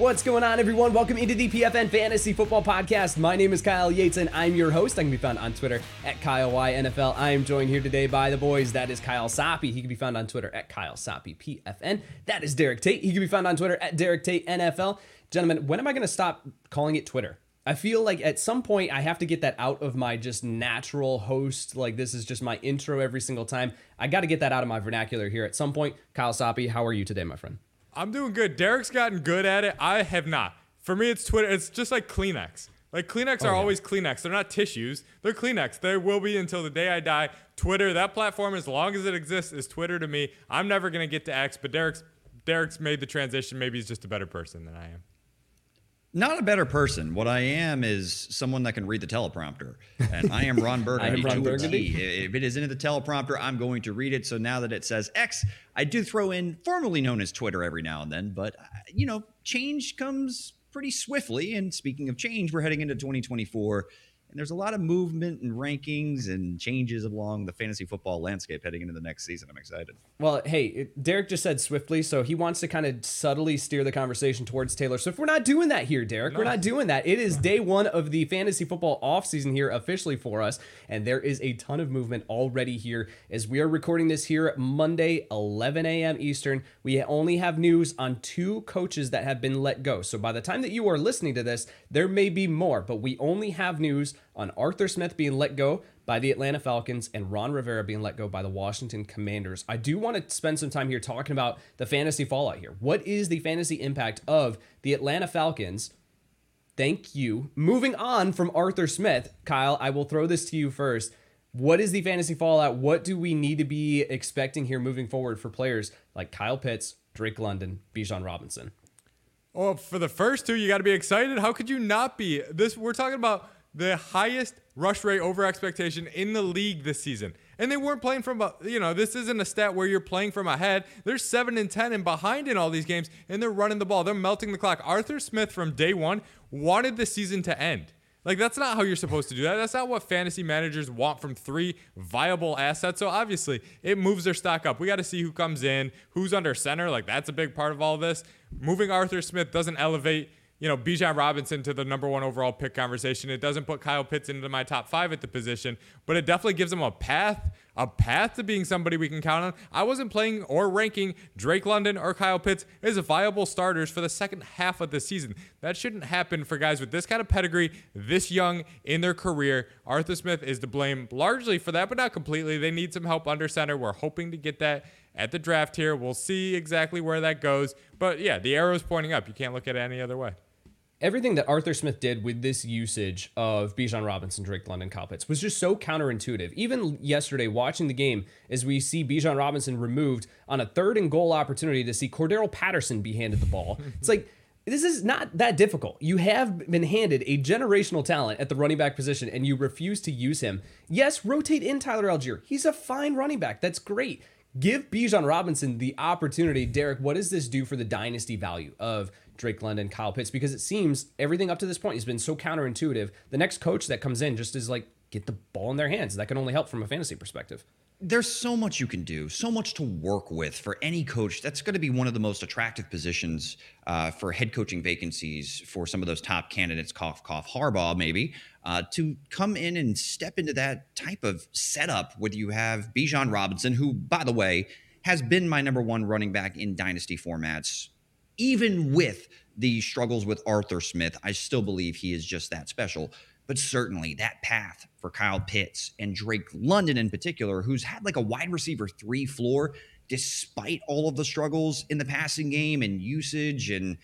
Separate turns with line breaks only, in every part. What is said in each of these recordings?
What's going on, everyone? Welcome into the PFN Fantasy Football Podcast. My name is Kyle Yates, and I'm your host. I can be found on Twitter at KyleYNFL. I am joined here today by the boys. That is Kyle Soppe. He can be found on Twitter at Kyle Soppe PFN. That is Derek Tate. He can be found on Twitter at Derek Tate NFL. Gentlemen, when am I going to stop calling it Twitter? I feel like at some point I have to get that out of my just natural host. Like this is just my intro every single time. I got to get that out of my vernacular here at some point. Kyle Soppe, how are you today, my friend?
I'm doing good. Derek's gotten good at it. I have not. For me, it's Twitter. It's just like Kleenex. Like Kleenex oh, are yeah. always Kleenex. They're not tissues. They're Kleenex. They will be until the day I die. Twitter, that platform, as long as it exists, is Twitter to me. I'm never gonna get to X, but Derek's Derek's made the transition. Maybe he's just a better person than I am.
Not a better person. What I am is someone that can read the teleprompter. And I am Ron Burgundy.
am Ron Burgundy.
If it is in the teleprompter, I'm going to read it. So now that it says X, I do throw in formerly known as Twitter every now and then. But, uh, you know, change comes pretty swiftly. And speaking of change, we're heading into 2024 and there's a lot of movement and rankings and changes along the fantasy football landscape heading into the next season. I'm excited.
Well, hey, Derek just said swiftly, so he wants to kind of subtly steer the conversation towards Taylor Swift. We're not doing that here, Derek. No. We're not doing that. It is day one of the fantasy football offseason here officially for us, and there is a ton of movement already here as we are recording this here Monday, 11 a.m. Eastern. We only have news on two coaches that have been let go. So by the time that you are listening to this, there may be more, but we only have news on Arthur Smith being let go by the Atlanta Falcons and Ron Rivera being let go by the Washington Commanders. I do want to spend some time here talking about the fantasy fallout here. What is the fantasy impact of the Atlanta Falcons? Thank you. Moving on from Arthur Smith, Kyle, I will throw this to you first. What is the fantasy fallout? What do we need to be expecting here moving forward for players like Kyle Pitts, Drake London, Bijan Robinson?
Well, for the first two, you got to be excited. How could you not be? This we're talking about the highest rush rate over expectation in the league this season. And they weren't playing from, a, you know, this isn't a stat where you're playing from ahead. They're 7 and 10 and behind in all these games, and they're running the ball. They're melting the clock. Arthur Smith from day one wanted the season to end. Like, that's not how you're supposed to do that. That's not what fantasy managers want from three viable assets. So, obviously, it moves their stock up. We got to see who comes in, who's under center. Like, that's a big part of all this. Moving Arthur Smith doesn't elevate you know, Bijan Robinson to the number one overall pick conversation. It doesn't put Kyle Pitts into my top five at the position, but it definitely gives him a path, a path to being somebody we can count on. I wasn't playing or ranking Drake London or Kyle Pitts as viable starters for the second half of the season. That shouldn't happen for guys with this kind of pedigree, this young in their career. Arthur Smith is to blame largely for that, but not completely. They need some help under center. We're hoping to get that at the draft here. We'll see exactly where that goes. But yeah, the arrow's pointing up. You can't look at it any other way
everything that Arthur Smith did with this usage of Bijan Robinson, Drake London, Kyle Pitts was just so counterintuitive. Even yesterday, watching the game, as we see Bijan Robinson removed on a third and goal opportunity to see Cordarrelle Patterson be handed the ball, it's like this is not that difficult. You have been handed a generational talent at the running back position and you refuse to use him. Yes, rotate in Tyler Allgeier. He's a fine running back. That's great. Give Bijan Robinson the opportunity. Derek, what does this do for the dynasty value of Drake London, Kyle Pitts, because it seems everything up to this point has been so counterintuitive. The next coach that comes in just is like, get the ball in their hands. That can only help from a fantasy perspective.
There's so much you can do, so much to work with for any coach. That's going to be one of the most attractive positions uh, for head coaching vacancies for some of those top candidates, cough, cough, Harbaugh, maybe, uh, to come in and step into that type of setup where you have Bijan Robinson, who, by the way, has been my number one running back in dynasty formats even with the struggles with Arthur Smith, I still believe he is just that special. But certainly that path for Kyle Pitts and Drake London in particular, who's had like a wide receiver three floor despite all of the struggles in the passing game and usage and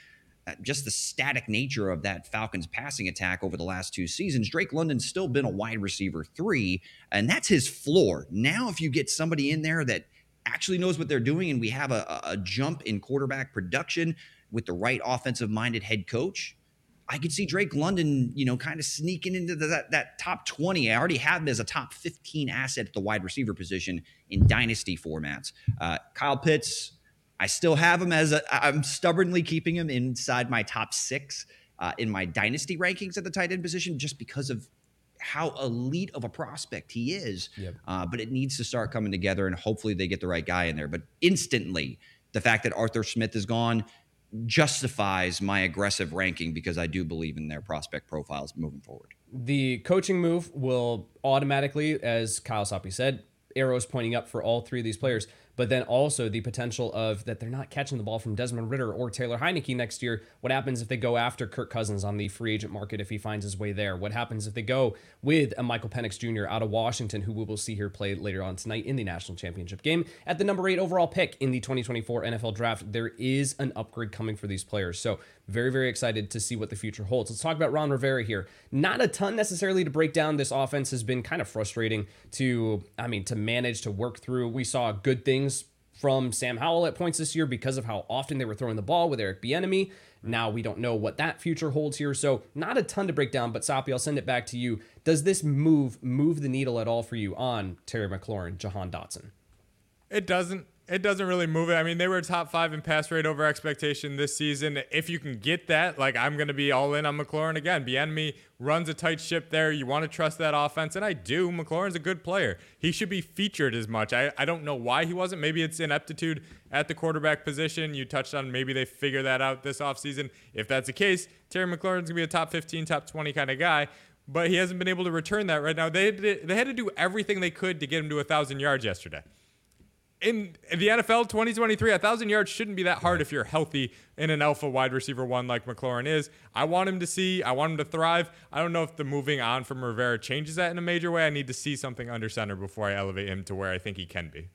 uh, just the static nature of that Falcons passing attack over the last two seasons, Drake London's still been a wide receiver three, and that's his floor. Now, if you get somebody in there that actually knows what they're doing and we have a, a jump in quarterback production with the right offensive minded head coach, I could see Drake London, you know, kind of sneaking into the, that, that top 20. I already have him as a top 15 asset at the wide receiver position in dynasty formats. Uh, Kyle Pitts, I still have him as a, I'm stubbornly keeping him inside my top six uh, in my dynasty rankings at the tight end position just because of how elite of a prospect he is. Yep. Uh, but it needs to start coming together, and hopefully they get the right guy in there. But instantly, the fact that Arthur Smith is gone, justifies my aggressive ranking because I do believe in their prospect profiles moving forward.
The coaching move will automatically, as Kyle Soppe said, arrows pointing up for all three of these players but then also the potential of that they're not catching the ball from Desmond Ridder or Taylor Heinicke next year. What happens if they go after Kirk Cousins on the free agent market if he finds his way there? What happens if they go with a Michael Penix Jr. out of Washington, who we will see here play later on tonight in the national championship game at the number eight overall pick in the 2024 NFL draft? There is an upgrade coming for these players. So very, very excited to see what the future holds. Let's talk about Ron Rivera here. Not a ton necessarily to break down. This offense has been kind of frustrating to, I mean, to manage to work through. We saw good things from Sam Howell at points this year because of how often they were throwing the ball with Eric Bieniemy. Now we don't know what that future holds here, so not a ton to break down. But Soppe, I'll send it back to you. Does this move move the needle at all for you on Terry McLaurin, Jahan Dotson?
It doesn't it doesn't really move it. I mean, they were top five in pass rate over expectation this season. If you can get that, like I'm going to be all in on McLaurin again. Bieniemy runs a tight ship there. You want to trust that offense, and I do. McLaurin's a good player. He should be featured as much. I, I don't know why he wasn't. Maybe it's ineptitude at the quarterback position. You touched on maybe they figure that out this offseason. If that's the case, Terry McLaurin's going to be a top 15, top 20 kind of guy but he hasn't been able to return that right now. They they had to do everything they could to get him to a thousand yards yesterday in the NFL 2023, a thousand yards shouldn't be that hard if you're healthy in an alpha wide receiver one like McLaurin is. I want him to see, I want him to thrive. I don't know if the moving on from Rivera changes that in a major way. I need to see something under center before I elevate him to where I think he can be.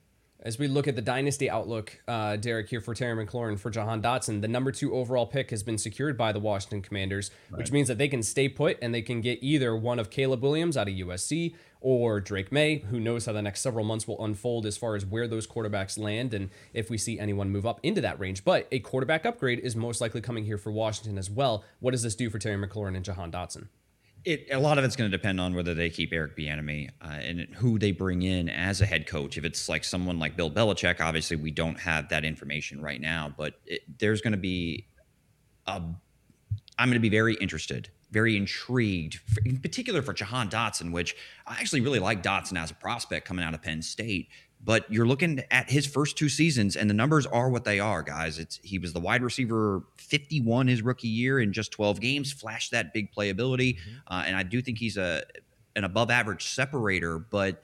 As we look at the dynasty outlook, uh, Derek, here for Terry McLaurin, for Jahan Dotson, the number two overall pick has been secured by the Washington Commanders, right. which means that they can stay put and they can get either one of Caleb Williams out of USC or Drake Maye. Who knows how the next several months will unfold as far as where those quarterbacks land and if we see anyone move up into that range. But a quarterback upgrade is most likely coming here for Washington as well. What does this do for Terry McLaurin and Jahan Dotson?
It, a lot of it's going to depend on whether they keep Eric Bieniemy uh, and who they bring in as a head coach. If it's like someone like Bill Belichick, obviously we don't have that information right now, but it, there's going to be a. I'm going to be very interested, very intrigued, in particular for Jahan Dotson, which I actually really like Dotson as a prospect coming out of Penn State but you're looking at his first two seasons and the numbers are what they are guys. It's he was the wide receiver 51 his rookie year in just 12 games flashed that big playability. Mm-hmm. uh, and i do think he's a an above average separator but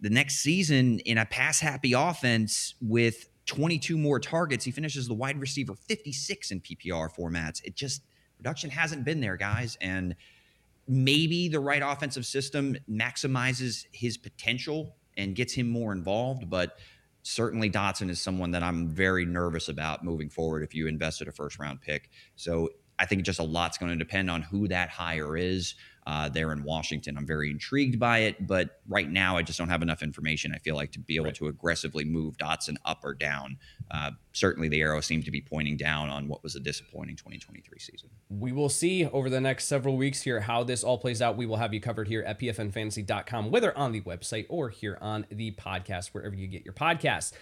the next season in a pass happy offense with 22 more targets he finishes the wide receiver 56 in ppr formats. It just production hasn't been there guys and maybe the right offensive system maximizes his potential and gets him more involved. But certainly Dotson is someone that I'm very nervous about moving forward if you invested a first round pick. So I think just a lot's going to depend on who that hire is uh, there in Washington. I'm very intrigued by it, but right now I just don't have enough information. I feel like to be able right. to aggressively move Dotson up or down. Uh, certainly, the arrow seems to be pointing down on what was a disappointing 2023 season.
We will see over the next several weeks here how this all plays out. We will have you covered here at pfnfantasy.com, whether on the website or here on the podcast, wherever you get your podcasts.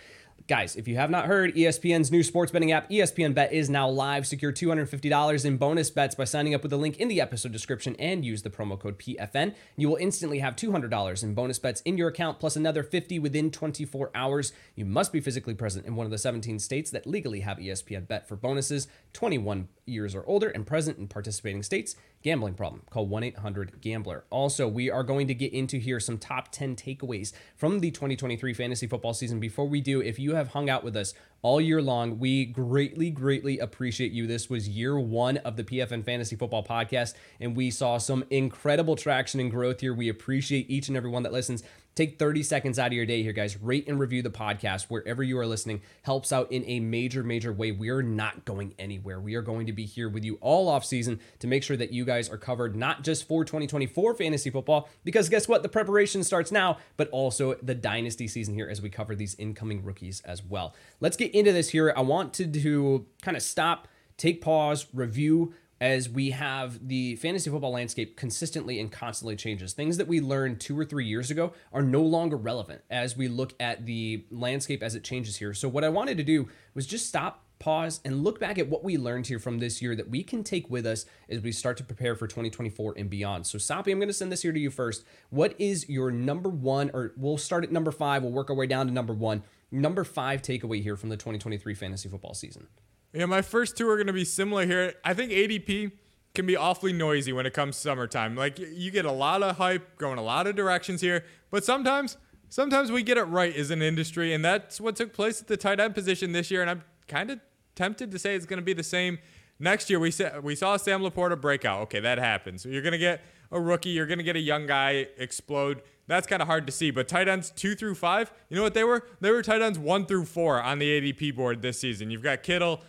Guys, if you have not heard, ESPN's new sports betting app, ESPN Bet, is now live. Secure $250 in bonus bets by signing up with the link in the episode description and use the promo code PFN. You will instantly have $200 in bonus bets in your account, plus another 50 within 24 hours. You must be physically present in one of the 17 states that legally have ESPN Bet for bonuses, 21 years or older, and present in participating states gambling problem. Call 1 800 Gambler. Also, we are going to get into here some top 10 takeaways from the 2023 fantasy football season. Before we do, if you have hung out with us all year long, we greatly, greatly appreciate you. This was year one of the PFN Fantasy Football Podcast, and we saw some incredible traction and growth here. We appreciate each and every one that listens. Take 30 seconds out of your day here, guys. Rate and review the podcast wherever you are listening. Helps out in a major, major way. We are not going anywhere. We are going to be here with you all off season to make sure that you guys are covered, not just for 2024 fantasy football, because guess what? The preparation starts now, but also the dynasty season here as we cover these incoming rookies as well. Let's get into this here. I want to kind of stop, take pause, review as we have the fantasy football landscape consistently and constantly changes. Things that we learned two or three years ago are no longer relevant as we look at the landscape as it changes here. So, what I wanted to do was just stop, pause, and look back at what we learned here from this year that we can take with us as we start to prepare for 2024 and beyond. So, Soppe, I'm going to send this here to you first. What is your number one, or we'll start at number five, we'll work our way down to number one. Number five takeaway here from the 2023 fantasy football season.
Yeah, my first two are going to be similar here. I think ADP can be awfully noisy when it comes summertime. Like you get a lot of hype going a lot of directions here, but sometimes sometimes we get it right as an industry and that's what took place at the tight end position this year and I'm kind of tempted to say it's going to be the same next year. We saw we saw Sam LaPorta breakout. Okay, that happens. You're going to get a rookie, you're going to get a young guy explode. That's kind of hard to see. But tight ends two through five, you know what they were? They were tight ends one through four on the ADP board this season. You've got Kittle,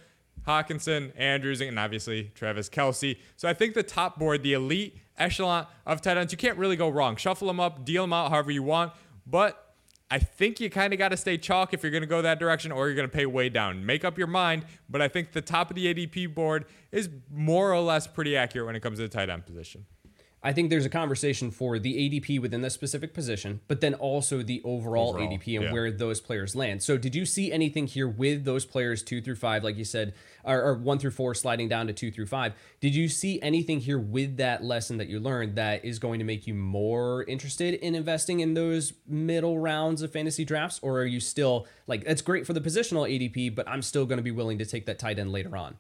Hockenson, Andrews, and obviously Travis Kelce. So I think the top board, the elite echelon of tight ends, you can't really go wrong. Shuffle them up, deal them out however you want. But I think you kind of got to stay chalk if you're going to go that direction or you're going to pay way down. Make up your mind. But I think the top of the ADP board is more or less pretty accurate when it comes to the tight end position.
I think there's a conversation for the ADP within the specific position, but then also the overall, overall ADP and yeah. where those players land. So, did you see anything here with those players two through five, like you said, or, or, one through four sliding down to two through five? Did you see anything here with that lesson that you learned that is going to make you more interested in investing in those middle rounds of fantasy drafts? Or are you still like, that's great for the positional ADP, but I'm still going to be willing to take that tight end later on?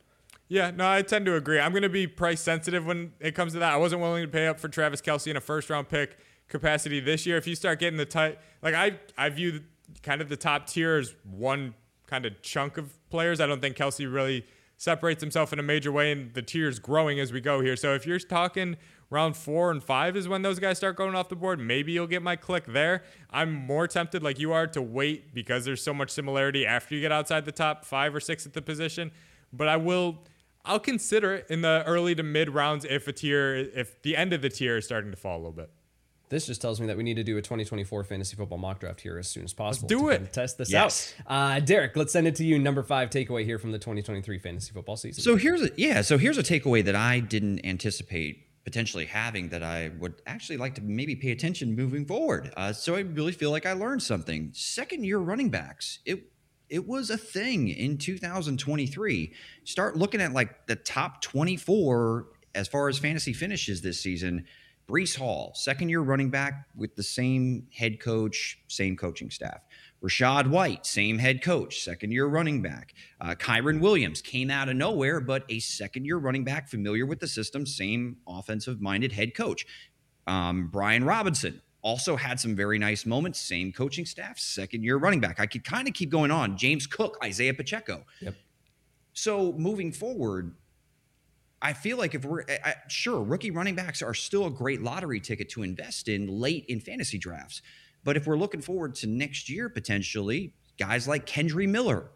Yeah, no, I tend to agree. I'm going to be price sensitive when it comes to that. I wasn't willing to pay up for Travis Kelce in a first round pick capacity this year. If you start getting the tight, like I, I view kind of the top tier as one kind of chunk of players. I don't think Kelce really separates himself in a major way, and the tier is growing as we go here. So if you're talking round four and five is when those guys start going off the board, maybe you'll get my click there. I'm more tempted, like you are, to wait because there's so much similarity after you get outside the top five or six at the position. But I will I'll consider it in the early to mid rounds if a tier, if the end of the tier is starting to fall a little bit.
This just tells me that we need to do a 2024 fantasy football mock draft here as soon as possible.
Let's do it.
Test this yes. out. Uh, Derek, let's send it to you. Number five takeaway here from the 2023 fantasy football season.
So here's a yeah. So here's a takeaway that I didn't anticipate potentially having that I would actually like to maybe pay attention moving forward. Uh, so I really feel like I learned something. Second year running backs. It it was a thing in 2023. Start looking at like the top 24 as far as fantasy finishes this season. Breece Hall, second year running back with the same head coach, same coaching staff. Rachaad White, same head coach, second year running back. Uh, Kyren Williams came out of nowhere, but a second year running back, familiar with the system, same offensive minded head coach. Um, Brian Robinson, also had some very nice moments. Same coaching staff, second year running back. I could kind of keep going on. James Cook, Isaiah Pacheco. Yep. So moving forward, I feel like if we're I, sure, rookie running backs are still a great lottery ticket to invest in late in fantasy drafts. But if we're looking forward to next year potentially, guys like Kendre Miller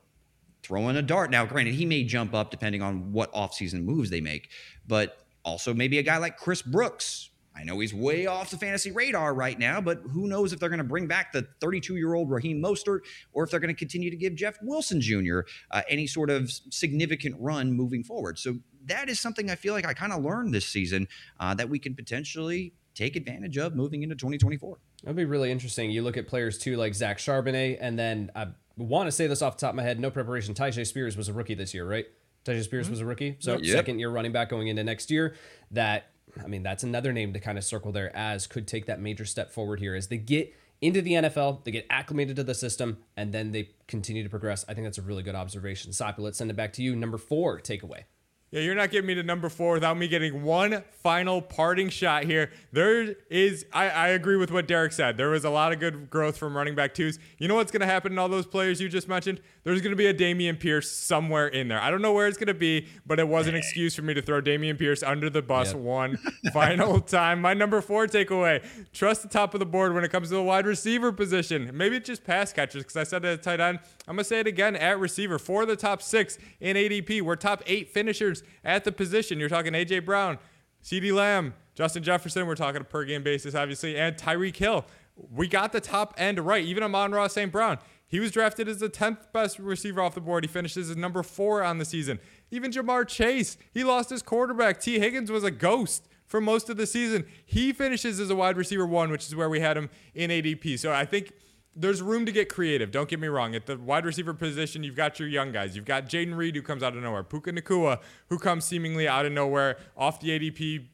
throwing a dart. Now, granted, he may jump up depending on what offseason moves they make, but also maybe a guy like Chris Brooks I know he's way off the fantasy radar right now, but who knows if they're going to bring back the 32 year old Raheem Mostert or if they're going to continue to give Jeff Wilson Jr. Uh, any sort of significant run moving forward. So that is something I feel like I kind of learned this season uh, that we can potentially take advantage of moving into 2024.
That'd be really interesting. You look at players too, like Zach Charbonnet, and then I want to say this off the top of my head, no preparation. Tyjae Spears was a rookie this year, right? Tyjae Spears mm-hmm. was a rookie. So yep. second year running back going into next year. That I mean, that's another name to kind of circle there as could take that major step forward here as they get into the NFL, they get acclimated to the system, and then they continue to progress. I think that's a really good observation. Soppe, let's send it back to you. Number four takeaway.
Yeah, you're not getting me to number four without me getting one final parting shot here. There is, I, I agree with what Derek said. There was a lot of good growth from running back twos. You know what's going to happen in all those players you just mentioned? There's going to be a Dameon Pierce somewhere in there. I don't know where it's going to be, but it was an excuse for me to throw Dameon Pierce under the bus yep. one final time. My number four takeaway trust the top of the board when it comes to the wide receiver position. Maybe it's just pass catchers because I said it at tight end. I'm going to say it again at receiver. For the top six in ADP. We're top eight finishers at the position. You're talking AJ Brown, CeeDee Lamb, Justin Jefferson. We're talking a per game basis, obviously, and Tyreek Hill. We got the top end right. Even Amon-Ra St. Brown. He was drafted as the 10th best receiver off the board. He finishes as number four on the season. Even Ja'Marr Chase, he lost his quarterback. Tee Higgins was a ghost for most of the season. He finishes as a wide receiver one, which is where we had him in ADP. So I think there's room to get creative. Don't get me wrong. At the wide receiver position, you've got your young guys. You've got Jayden Reed, who comes out of nowhere. Puka Nacua, who comes seemingly out of nowhere off the ADP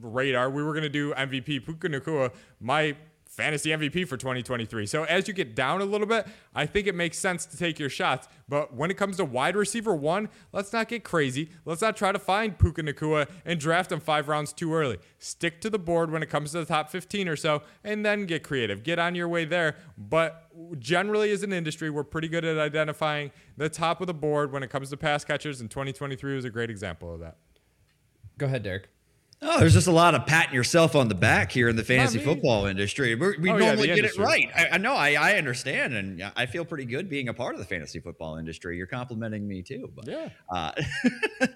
radar. We were going to do MVP. Puka Nacua, my fantasy MVP for 2023. So as you get down a little bit, I think it makes sense to take your shots. But when it comes to wide receiver one, let's not get crazy. Let's not try to find Puka Nacua and draft him five rounds too early. Stick to the board when it comes to the top 15 or so, and then get creative. Get on your way there. But generally, as an industry, we're pretty good at identifying the top of the board when it comes to pass catchers, and 2023 was a great example of that.
Go ahead, Derek.
Oh, there's just a lot of patting yourself on the back here in the fantasy football industry. We're, we
Oh,
normally
the
get
industry.
it right. I, I know. I, I understand, and I feel pretty good being a part of the fantasy football industry. You're complimenting me too. But
Yeah.
uh, uh,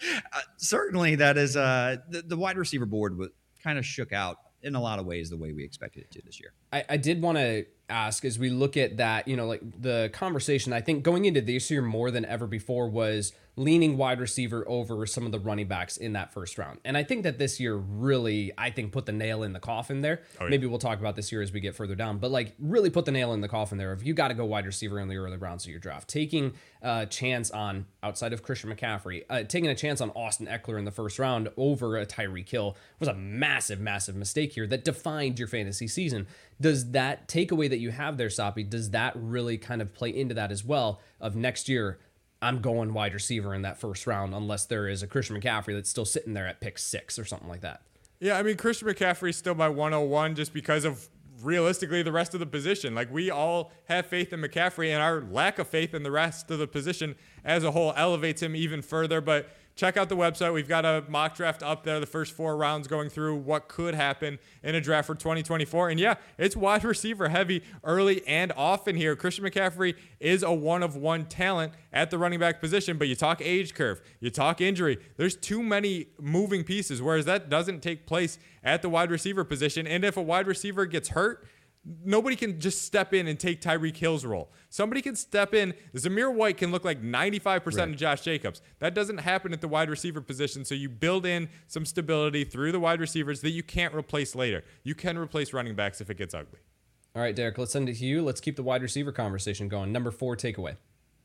certainly, that is uh, the, the wide receiver board was kind of shook out in a lot of ways the way we expected it to this year.
I, I did want to ask as we look at that, you know, like the conversation, I think going into this year more than ever before was leaning wide receiver over some of the running backs in that first round. And I think that this year really, I think, put the nail in the coffin there.
yeah.
Maybe we'll talk about this year as we get further down, but like really put the nail in the coffin there. If you got to go wide receiver in the early rounds of your draft, taking a chance on outside of Christian McCaffrey, uh, taking a chance on Austin Ekeler in the first round over a Tyreek Hill was a massive, massive mistake here that defined your fantasy season. Does that takeaway that you have there, Soppe, does that really kind of play into that as well? Of next year, I'm going wide receiver in that first round, unless there is a Christian McCaffrey that's still sitting there at pick six or something like that.
Yeah, I mean Christian McCaffrey is still my 101 just because of realistically the rest of the position. Like we all have faith in McCaffrey and our lack of faith in the rest of the position as a whole elevates him even further, but check out the website. We've got a mock draft up there, the first four rounds going through what could happen in a draft for 2024. And yeah, it's wide receiver heavy early and often here. Christian McCaffrey is a one of one talent at the running back position, but you talk age curve, you talk injury. There's too many moving pieces, whereas that doesn't take place at the wide receiver position. And if a wide receiver gets hurt, Nobody can just step in and take Tyreek Hill's role. Somebody can step in. Zamir White can look like 95% of Josh Jacobs. That doesn't happen at the wide receiver position. So you build in some stability through the wide receivers that you can't replace later. You can replace running backs if it gets ugly.
All right, Derek, let's send it to you. Let's keep the wide receiver conversation going. Number four takeaway.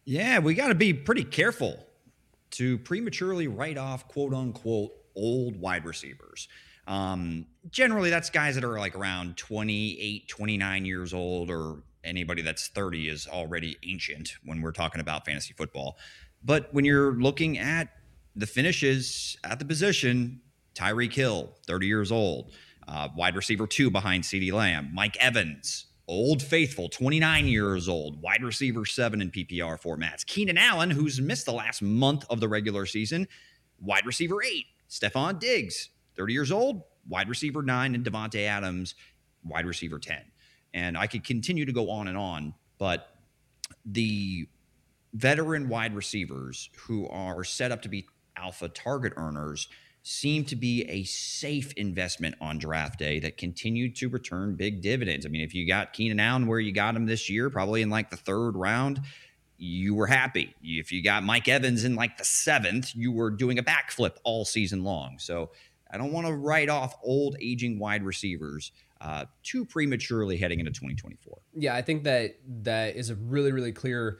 Yeah, we got to be pretty careful to prematurely write off quote unquote old wide receivers. Um, generally, that's guys that are like around 28, 29 years old, or anybody that's 30 is already ancient when we're talking about fantasy football. But when you're looking at the finishes at the position, Tyreek Hill, 30 years old, uh, wide receiver two behind CeeDee Lamb, Mike Evans, Old Faithful, 29 years old, wide receiver seven in PPR formats. Keenan Allen, who's missed the last month of the regular season, wide receiver eight. Stefon Diggs, 30 years old, wide receiver nine, and Davante Adams, wide receiver 10. And I could continue to go on and on, but the veteran wide receivers who are set up to be alpha target earners seem to be a safe investment on draft day that continued to return big dividends. I mean, if you got Keenan Allen where you got him this year, probably in like the third round, you were happy. If you got Mike Evans in like the seventh, you were doing a backflip all season long. So I don't want to write off old aging wide receivers uh, too prematurely heading into 2024.
Yeah, I think that that is a really, really clear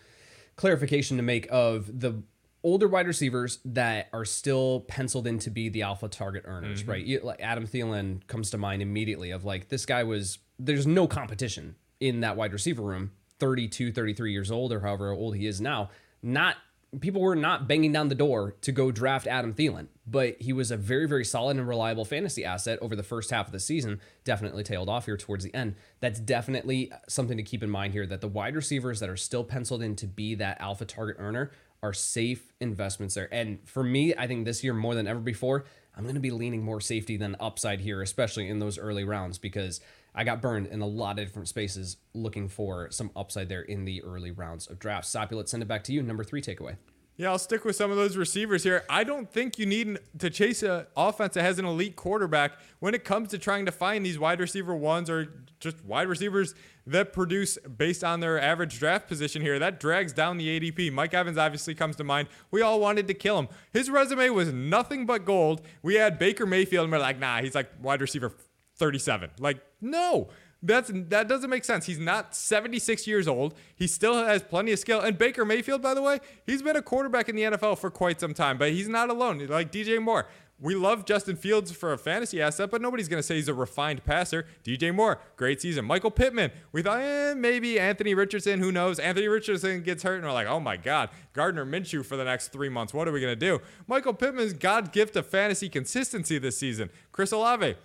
clarification to make of the older wide receivers that are still penciled in to be the alpha target earners, right? You, like Adam Thielen comes to mind immediately of like this guy was there's no competition in that wide receiver room, 32, 33 years old or however old he is now. Not people were not banging down the door to go draft Adam Thielen, but he was a very, very solid and reliable fantasy asset over the first half of the season. Definitely tailed off here towards the end. That's definitely something to keep in mind here that the wide receivers that are still penciled in to be that alpha target earner are safe investments there. And for me, I think this year more than ever before, I'm going to be leaning more safety than upside here, especially in those early rounds, because I got burned in a lot of different spaces looking for some upside there in the early rounds of drafts. Soppe, let's send it back to you. Number three takeaway.
Yeah, I'll stick with some of those receivers here. I don't think you need to chase an offense that has an elite quarterback when it comes to trying to find these wide receiver ones or just wide receivers that produce based on their average draft position here. That drags down the ADP. Mike Evans obviously comes to mind. We all wanted to kill him. His resume was nothing but gold. We had Baker Mayfield and we're like, nah, he's like wide receiver 37. Like, no. That's that doesn't make sense. He's not 76 years old. He still has plenty of skill. And Baker Mayfield, by the way, he's been a quarterback in the NFL for quite some time, but he's not alone. Like DJ Moore, we love Justin Fields for a fantasy asset, but nobody's going to say he's a refined passer. DJ Moore, great season. Michael Pittman, we thought eh, maybe Anthony Richardson, who knows? Anthony Richardson gets hurt, and we're like, oh my God, Gardner Minshew for the next three months. What are we going to do? Michael Pittman's God gift of fantasy consistency this season. Chris Olave,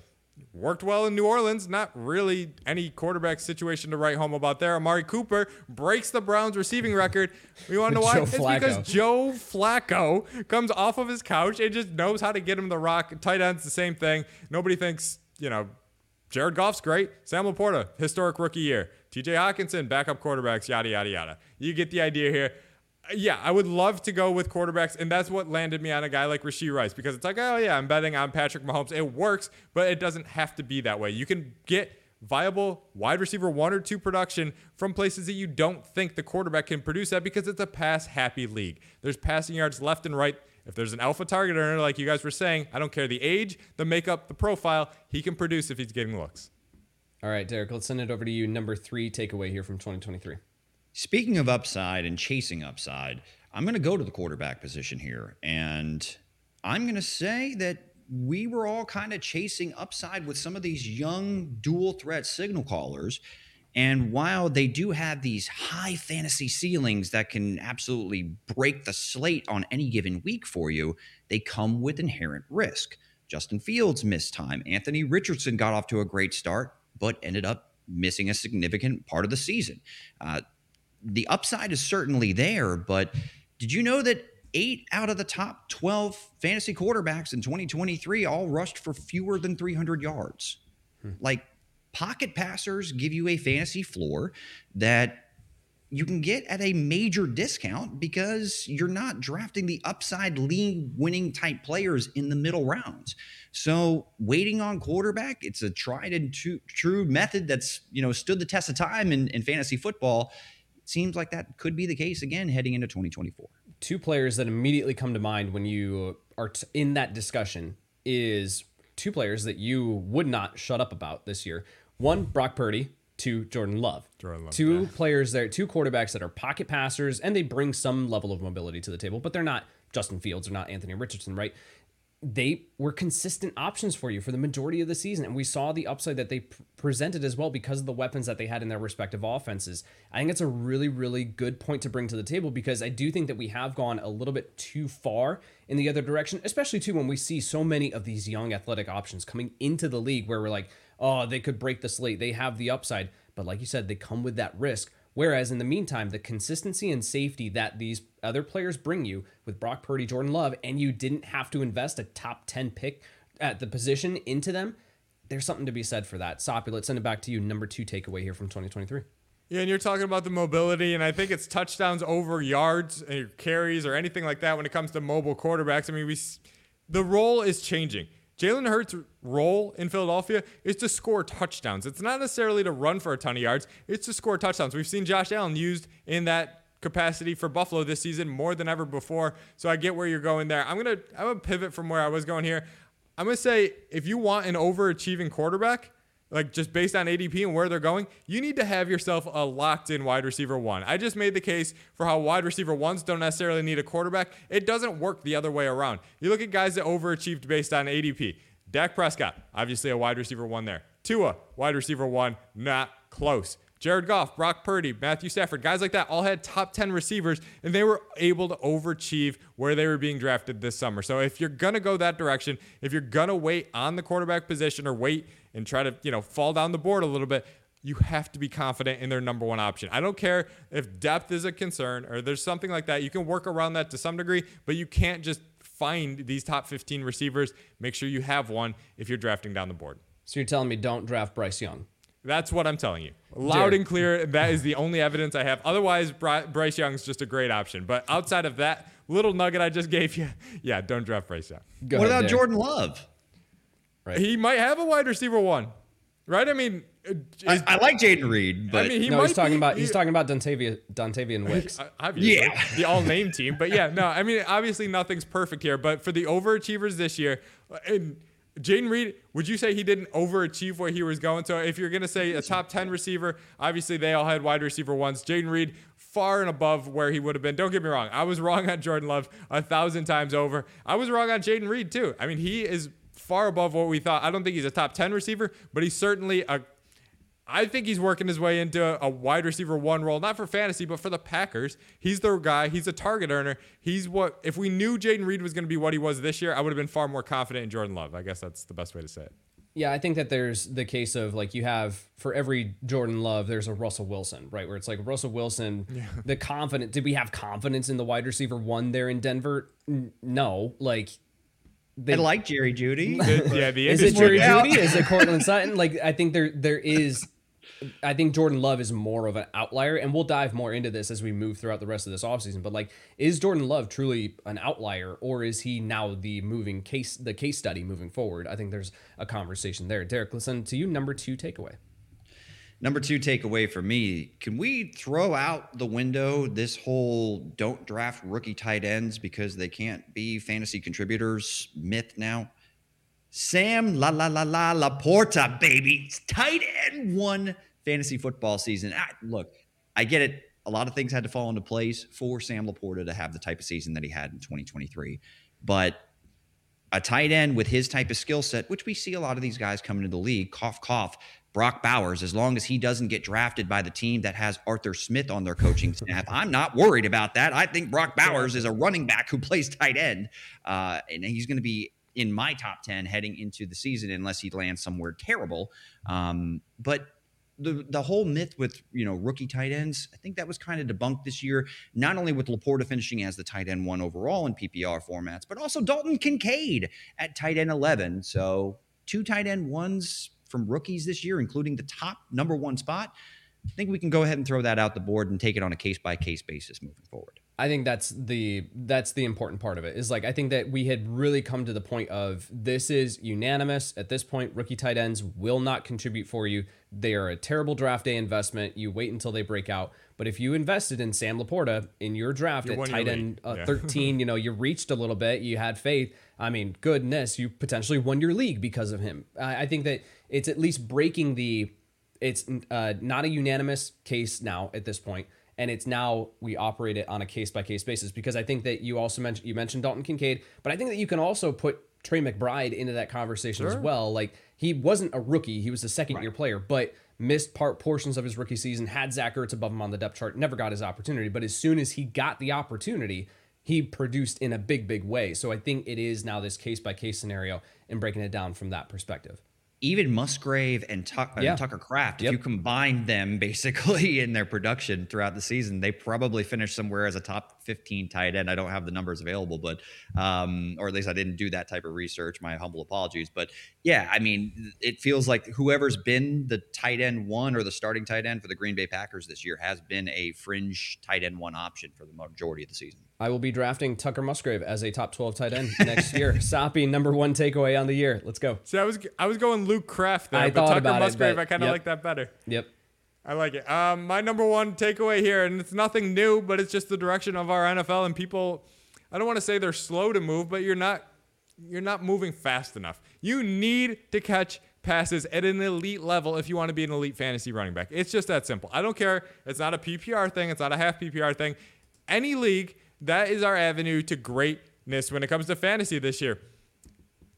worked well in New Orleans. Not really any quarterback situation to write home about there. Amari Cooper breaks the Browns receiving record. We want to know why? It's because Joe Flacco comes off of his couch and just knows how to get him the rock. Tight ends, the same thing. Nobody thinks, you know, Jared Goff's great. Sam LaPorta, historic rookie year. TJ Hockenson, backup quarterbacks, yada, yada, yada. You get the idea here. Yeah, I would love to go with quarterbacks, and that's what landed me on a guy like Rashee Rice because it's like, oh, yeah, I'm betting on Patrick Mahomes. It works, but it doesn't have to be that way. You can get viable wide receiver one or two production from places that you don't think the quarterback can produce that because it's a pass happy league. There's passing yards left and right. If there's an alpha target earner, like you guys were saying, I don't care the age, the makeup, the profile, he can produce if he's getting looks.
All right, Derek, let's send it over to you. Number three takeaway here from 2023.
Speaking of upside and chasing upside, I'm going to go to the quarterback position here. And I'm going to say that we were all kind of chasing upside with some of these young dual threat signal callers. And while they do have these high fantasy ceilings that can absolutely break the slate on any given week for you, they come with inherent risk. Justin Fields missed time. Anthony Richardson got off to a great start, but ended up missing a significant part of the season. Uh, the upside is certainly there, but did you know that eight out of the top 12 fantasy quarterbacks in 2023 all rushed for fewer than 300 yards? Hmm. Like, pocket passers give you a fantasy floor that you can get at a major discount because you're not drafting the upside league winning type players in the middle rounds. So waiting on quarterback, it's a tried and true, true method that's you know stood the test of time in, in fantasy football. It seems like that could be the case again heading into 2024.
Two players that immediately come to mind when you are t- in that discussion is two players that you would not shut up about this year. One, Brock Purdy. Two, Jordan Love.
Jordan Love,
two
yeah.
players there, two quarterbacks that are pocket passers, and they bring some level of mobility to the table, but they're not Justin Fields or not Anthony Richardson, right? They were consistent options for you for the majority of the season. And we saw the upside that they pr- presented as well because of the weapons that they had in their respective offenses. I think it's a really, really good point to bring to the table because I do think that we have gone a little bit too far in the other direction, especially too when we see so many of these young athletic options coming into the league where we're like, oh, they could break the slate. They have the upside. But like you said, they come with that risk. Whereas in the meantime, the consistency and safety that these other players bring you with Brock Purdy, Jordan Love, and you didn't have to invest a top 10 pick at the position into them, there's something to be said for that. Soppe, let's send it back to you. Number two takeaway here from 2023.
Yeah, and you're talking about the mobility, and I think it's touchdowns over yards and carries or anything like that when it comes to mobile quarterbacks. I mean, we the role is changing. Jalen Hurts' role in Philadelphia is to score touchdowns. It's not necessarily to run for a ton of yards, it's to score touchdowns. We've seen Josh Allen used in that capacity for Buffalo this season more than ever before. So I get where you're going there. I'm gonna I'm gonna pivot from where I was going here. I'm gonna say if you want an overachieving quarterback, like just based on ADP and where they're going, you need to have yourself a locked in wide receiver one. I just made the case for how wide receiver ones don't necessarily need a quarterback. It doesn't work the other way around. You look at guys that overachieved based on ADP. Dak Prescott, obviously a wide receiver one there. Tua, wide receiver one, not close. Jared Goff, Brock Purdy, Matthew Stafford, guys like that all had top 10 receivers and they were able to overachieve where they were being drafted this summer. So if you're going to go that direction, if you're going to wait on the quarterback position or wait and try to, you know, fall down the board a little bit, you have to be confident in their number one option. I don't care if depth is a concern or there's something like that. You can work around that to some degree, but you can't just find these top 15 receivers. Make sure you have one if you're drafting down the board.
So you're telling me don't draft Bryce Young.
That's what I'm telling you. Loud
Jared.
and clear. That is the only evidence I have. Otherwise, Bry- Bryce Young's just a great option. But outside of that little nugget I just gave you, yeah, don't draft Bryce Young.
Go
what
ahead,
about
Derek.
Jordan Love?
Right.
He might have a wide receiver one, right? I mean, uh,
I, I like Jayden Reed, but
I mean, he
no, he's talking
be-
about he's
he-
talking about Dontayvion Dontayvion Wicks.
Uh, obviously,
Yeah.
the all name team. But yeah, no, I mean, obviously nothing's perfect here. But for the overachievers this year, and Jayden Reed, would you say he didn't overachieve where he was going? So if you're gonna say a top ten receiver, obviously they all had wide receiver ones. Jayden Reed far and above where he would have been. Don't get me wrong, I was wrong on Jordan Love a thousand times over. I was wrong on Jayden Reed too. I mean, he is far above what we thought. I don't think he's a top ten receiver, but he's certainly a I think he's working his way into a wide receiver one role, not for fantasy, but for the Packers. He's their guy. He's a target earner. He's what, if we knew Jayden Reed was going to be what he was this year, I would have been far more confident in Jordan Love. I guess that's the best way to say it.
Yeah, I think that there's the case of like you have for every Jordan Love, there's a Russell Wilson, right? Where it's like Russell Wilson, yeah. the confident. Did we have confidence in the wide receiver one there in Denver? N- no, like
they I like Jerry Jeudy.
yeah, the
is it Jerry Jeudy? Is it Courtland Sutton? Like I think there there is I think Jordan Love is more of an outlier, and we'll dive more into this as we move throughout the rest of this offseason. But like, is Jordan Love truly an outlier, or is he now the moving case, the case study moving forward? I think there's a conversation there. Derek, listen to you. Number two takeaway.
Number two takeaway for me: Can we throw out the window this whole "don't draft rookie tight ends because they can't be fantasy contributors" myth now? Sam La La La La LaPorta, baby. It's tight end one fantasy football season. I, look, I get it. A lot of things had to fall into place for Sam LaPorta to have the type of season that he had in 2023. But a tight end with his type of skill set, which we see a lot of these guys coming into the league, cough, cough, Brock Bowers, as long as he doesn't get drafted by the team that has Arthur Smith on their coaching staff, I'm not worried about that. I think Brock Bowers is a running back who plays tight end, uh, and he's going to be in my top 10 heading into the season unless he lands somewhere terrible. Um, but the the whole myth with you know rookie tight ends, I think that was kind of debunked this year. Not only with LaPorta finishing as the tight end one overall in PPR formats, but also Dalton Kincaid at tight end eleven. So two tight end ones from rookies this year, including the top number one spot. I think we can go ahead and throw that out the board and take it on a case by case basis moving forward.
I think that's the that's the important part of it. Is like I think that we had really come to the point of this is unanimous at this point. Rookie tight ends will not contribute for you. They are a terrible draft day investment. You wait until they break out. But if you invested in Sam LaPorta in your draft you at tight end uh, yeah. 13, you know you reached a little bit. You had faith. I mean, goodness, you potentially won your league because of him. I, I think that it's at least breaking the. It's uh, not a unanimous case now at this point and it's now we operate it on a case by case basis because I think that you also mentioned you mentioned Dalton Kincaid, but I think that you can also put Trey McBride into that conversation sure. as well. Like he wasn't a rookie; he was a second right. year player, but missed part portions of his rookie season. Had Zach Ertz above him on the depth chart, never got his opportunity. But as soon as he got the opportunity, he produced in a big, big way. So I think it is now this case by case scenario and breaking it down from that perspective
even Musgrave and, Tuck, yeah. and Tucker Kraft, yep. if you combine them basically in their production throughout the season, they probably finished somewhere as a top 15 tight end. I don't have the numbers available, but um, or at least I didn't do that type of research. My humble apologies. But yeah, I mean, it feels like whoever's been the tight end one or the starting tight end for the Green Bay Packers this year has been a fringe tight end one option for the majority of the season.
I will be drafting Tucker Musgrave as a top 12 tight end next year. Soppe, number one takeaway on the year. Let's go.
See, I was I was going Luke Kraft there, I but Tucker Musgrave, it, but, I kind of yep. like that better.
Yep.
I like it. Um, my number one takeaway here, and it's nothing new, but it's just the direction of our NFL and people. I don't want to say they're slow to move, but you're not you're not moving fast enough. You need to catch passes at an elite level if you want to be an elite fantasy running back. It's just that simple. I don't care. It's not a PPR thing. It's not a half PPR thing. Any league that is our avenue to greatness when it comes to fantasy this year.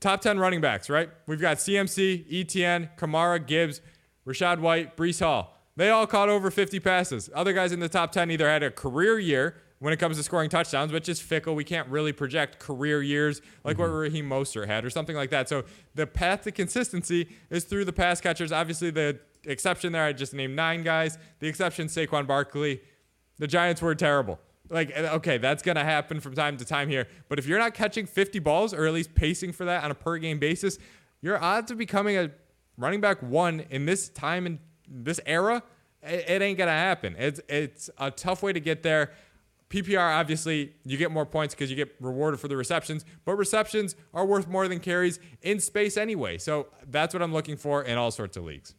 Top 10 running backs, right? We've got CMC, ETN, Kamara, Gibbs, Rachaad White, Breece Hall. They all caught over 50 passes. Other guys in the top 10 either had a career year when it comes to scoring touchdowns, which is fickle. We can't really project career years like mm-hmm. what Raheem Mostert had or something like that. So the path to consistency is through the pass catchers. Obviously, the exception there, I just named nine guys. The exception, Saquon Barkley. The Giants were terrible. Like, okay, that's going to happen from time to time here. But if you're not catching 50 balls or at least pacing for that on a per game basis, your odds of becoming a running back one in this time and this era, it, it ain't going to happen. It's, it's a tough way to get there. PPR, obviously, you get more points because you get rewarded for the receptions, but receptions are worth more than carries in space anyway. So that's what I'm looking for in all sorts of leagues.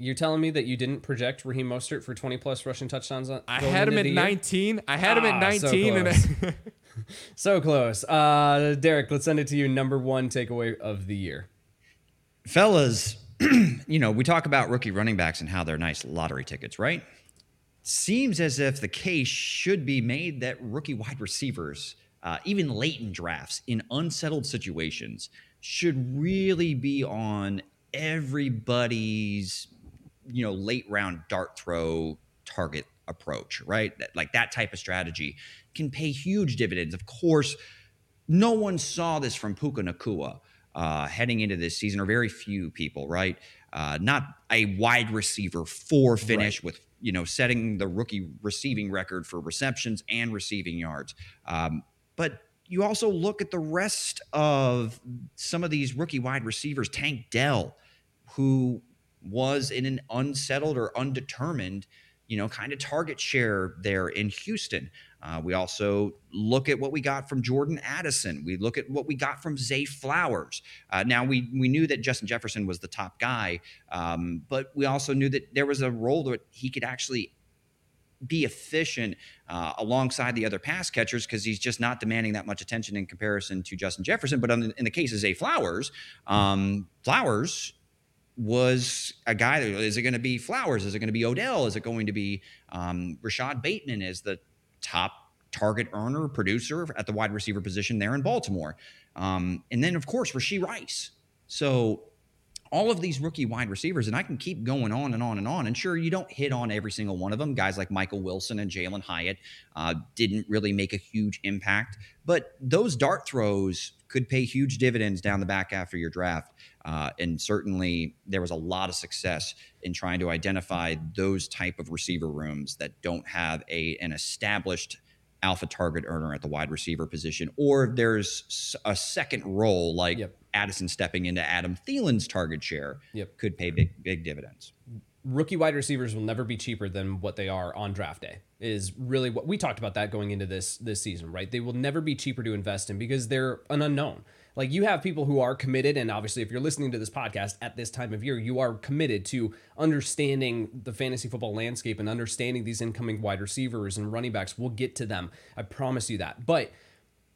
You're telling me that you didn't project Raheem Mostert for 20 plus rushing touchdowns? On,
I had him at 19. I had him at 19, so and
so close. Uh, Derek, let's send it to you. Number one takeaway of the year.
Fellas, you know, we talk about rookie running backs and how they're nice lottery tickets, right? Seems as if the case should be made that rookie wide receivers, uh, even late in drafts, in unsettled situations, should really be on everybody's, you know, late round dart throw target approach, right? That, like that type of strategy can pay huge dividends. Of course, no one saw this from Puka Nacua uh, heading into this season, or very few people, right? Uh, not a wide receiver four finish right. with you know setting the rookie receiving record for receptions and receiving yards. Um, but you also look at the rest of some of these rookie wide receivers, Tank Dell, who was in an unsettled or undetermined you know, kind of target share there in Houston. Uh, we also look at what we got from Jordan Addison. We look at what we got from Zay Flowers. Uh, now we we knew that Justin Jefferson was the top guy, um, but we also knew that there was a role that he could actually be efficient uh, alongside the other pass catchers because he's just not demanding that much attention in comparison to Justin Jefferson. But in the case of Zay Flowers, um, Flowers was a guy that is it going to be Flowers? Is it going to be Odell? Is it going to be um, Rashod Bateman as the top target earner, producer at the wide receiver position there in Baltimore? Um, and then, of course, Rashee Rice. So all of these rookie wide receivers, and I can keep going on and on and on. And sure, you don't hit on every single one of them. Guys like Michael Wilson and Jalin Hyatt uh, didn't really make a huge impact, but those dart throws could pay huge dividends down the back after your draft. Uh, and certainly, there was a lot of success in trying to identify those type of receiver rooms that don't have a an established alpha target earner at the wide receiver position, or there's a second role like yep. Addison stepping into Adam Thielen's target share yep. could pay big big dividends.
Rookie wide receivers will never be cheaper than what they are on draft day. Is really what we talked about that going into this this season, right? They will never be cheaper to invest in because they're an unknown. Like you have people who are committed, and obviously, if you're listening to this podcast at this time of year, you are committed to understanding the fantasy football landscape and understanding these incoming wide receivers and running backs. We'll get to them. I promise you that. But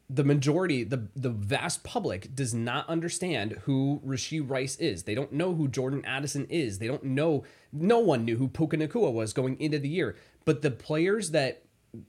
the majority, the the vast public does not understand who Rashee Rice is. They don't know who Jordan Addison is. They don't know. No one knew who Puka Nacua was going into the year. But the players that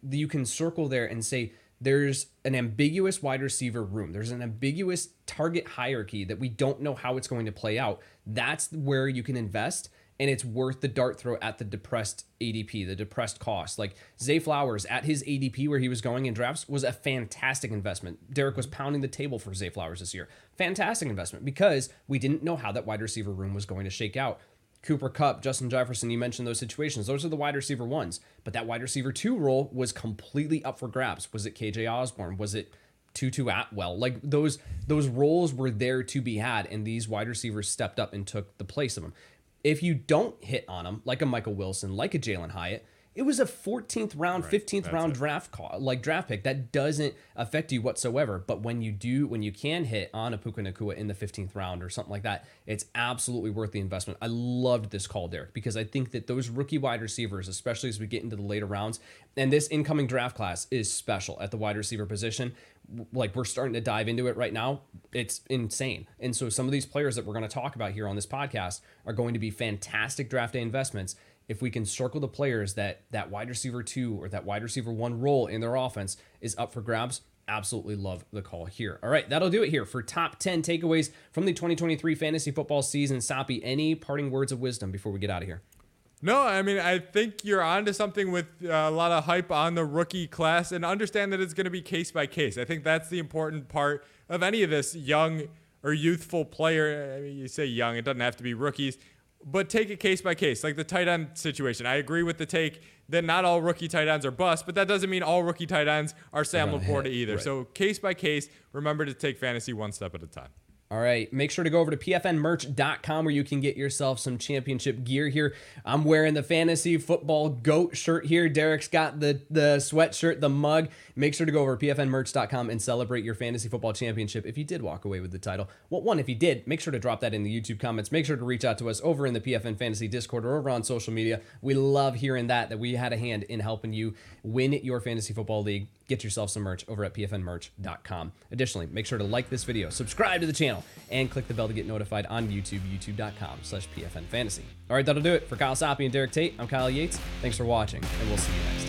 you can circle there and say there's an ambiguous wide receiver room. There's an ambiguous target hierarchy that we don't know how it's going to play out. That's where you can invest and it's worth the dart throw at the depressed ADP, the depressed cost. Like Zay Flowers at his ADP where he was going in drafts was a fantastic investment. Derek was pounding the table for Zay Flowers this year. Fantastic investment because we didn't know how that wide receiver room was going to shake out. Cooper Kupp, Justin Jefferson, you mentioned those situations. Those are the wide receiver ones. But that wide receiver two role was completely up for grabs. Was it KJ Osborn? Was it Tutu Atwell? Like those those roles were there to be had, and these wide receivers stepped up and took the place of them. If you don't hit on them, like a Michael Wilson, like a Jalin Hyatt, it was a 14th round, right, 15th round it. draft call, like draft pick that doesn't affect you whatsoever. But when you do, when you can hit on a Puka Nacua in the 15th round or something like that, it's absolutely worth the investment. I loved this call, Derek, because I think that those rookie wide receivers, especially as we get into the later rounds, and this incoming draft class is special at the wide receiver position. Like we're starting to dive into it right now. It's insane. And so some of these players that we're going to talk about here on this podcast are going to be fantastic draft day investments if we can circle the players that that wide receiver two or that wide receiver one role in their offense is up for grabs, absolutely love the call here. All right, that'll do it here for top 10 takeaways from the 2023 fantasy football season. Soppe, any parting words of wisdom before we get out of here?
No, I mean, I think you're onto something with uh, a lot of hype on the rookie class and understand that it's going to be case by case. I think that's the important part of any of this young or youthful player. I mean, you say young, it doesn't have to be rookies but take it case by case, like the tight end situation. I agree with the take that not all rookie tight ends are bust, but that doesn't mean all rookie tight ends are Sam LaPorta either. Right. So case by case, remember to take fantasy one step at a time.
All right, make sure to go over to pfnmerch.com where you can get yourself some championship gear here. I'm wearing the fantasy football goat shirt here. Derek's got the the sweatshirt, the mug. Make sure to go over to pfnmerch.com and celebrate your fantasy football championship if you did walk away with the title. Well, one, if you did, make sure to drop that in the YouTube comments. Make sure to reach out to us over in the PFN Fantasy Discord or over on social media. We love hearing that that we had a hand in helping you win your fantasy football league get yourself some merch over at pfnmerch.com. Additionally, make sure to like this video, subscribe to the channel, and click the bell to get notified on YouTube, youtube.com slash pfnfantasy. All right, that'll do it. For Kyle Soppe and Derek Tate, I'm Kyle Yates. Thanks for watching, and we'll see you next time.